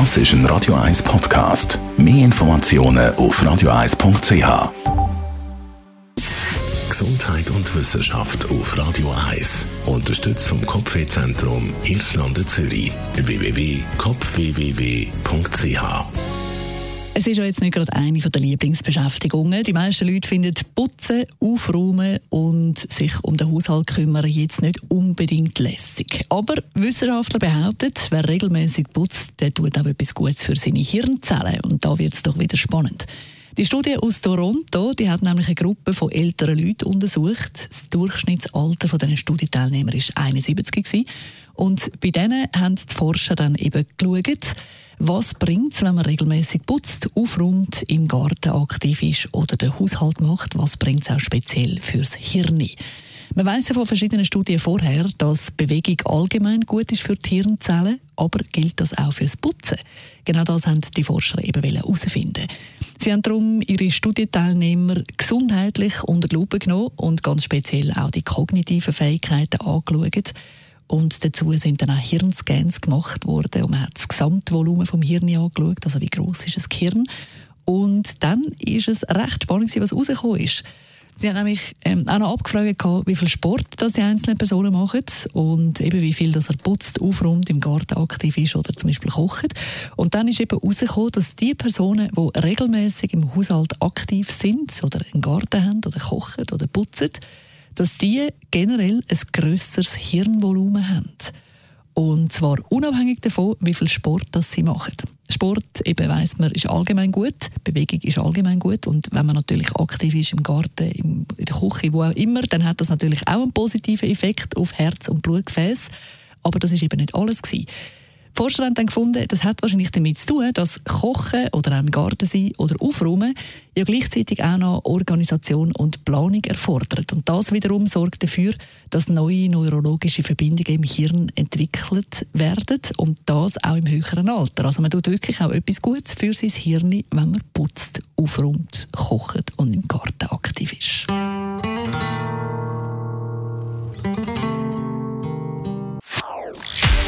Das ist ein Radio 1 Podcast. Mehr Informationen auf radio1.ch. Gesundheit und Wissenschaft auf Radio 1. Unterstützt vom Kopfwehzentrum Irlande Zürich. www.kopfwww.ch es ist ja jetzt nicht gerade eine der Lieblingsbeschäftigungen. Die meisten Leute finden Putzen, Aufräumen und sich um den Haushalt kümmern jetzt nicht unbedingt lässig. Aber Wissenschaftler behaupten, wer regelmäßig putzt, der tut auch etwas Gutes für seine Hirnzellen. Und da wird es doch wieder spannend. Die Studie aus Toronto, die hat nämlich eine Gruppe von älteren Leuten untersucht. Das Durchschnittsalter von diesen Studienteilnehmern war 71 gewesen. Und bei denen haben die Forscher dann eben geschaut, was bringt es, wenn man regelmäßig putzt, aufräumt, im Garten aktiv ist oder den Haushalt macht? Was bringt es auch speziell fürs Hirn? Man weiß ja von verschiedenen Studien vorher, dass Bewegung allgemein gut ist für die Hirnzellen, aber gilt das auch fürs Putzen? Genau das haben die Forscher eben herausfinden. Sie haben darum ihre Studienteilnehmer gesundheitlich unter die Lupe genommen und ganz speziell auch die kognitiven Fähigkeiten angeschaut. Und dazu sind dann auch Hirnscans gemacht worden und man hat das Gesamtvolumen vom Hirn angeschaut, also wie groß ist das Gehirn. Und dann ist es recht spannend, was rausgekommen ist. Sie haben nämlich ähm, auch noch abgefragt, wie viel Sport das die einzelnen Personen machen und eben wie viel das er putzt, aufräumt, im Garten aktiv ist oder zum Beispiel kocht. Und dann ist eben herausgekommen, dass die Personen, die regelmäßig im Haushalt aktiv sind oder einen Garten haben oder kochen oder putzen, dass die generell ein grösseres Hirnvolumen haben. Und zwar unabhängig davon, wie viel Sport das sie machen. Sport, eben weiss man, ist allgemein gut. Bewegung ist allgemein gut. Und wenn man natürlich aktiv ist im Garten, in der Küche, wo auch immer, dann hat das natürlich auch einen positiven Effekt auf Herz- und Blutgefäß. Aber das ist eben nicht alles gewesen. Forscher haben dann gefunden, das hat wahrscheinlich damit zu tun, dass Kochen oder auch im Garten sein oder Aufräumen ja gleichzeitig auch noch Organisation und Planung erfordert. Und das wiederum sorgt dafür, dass neue neurologische Verbindungen im Hirn entwickelt werden und das auch im höheren Alter. Also man tut wirklich auch etwas Gutes für sein Hirn, wenn man putzt, aufräumt, kocht und im Garten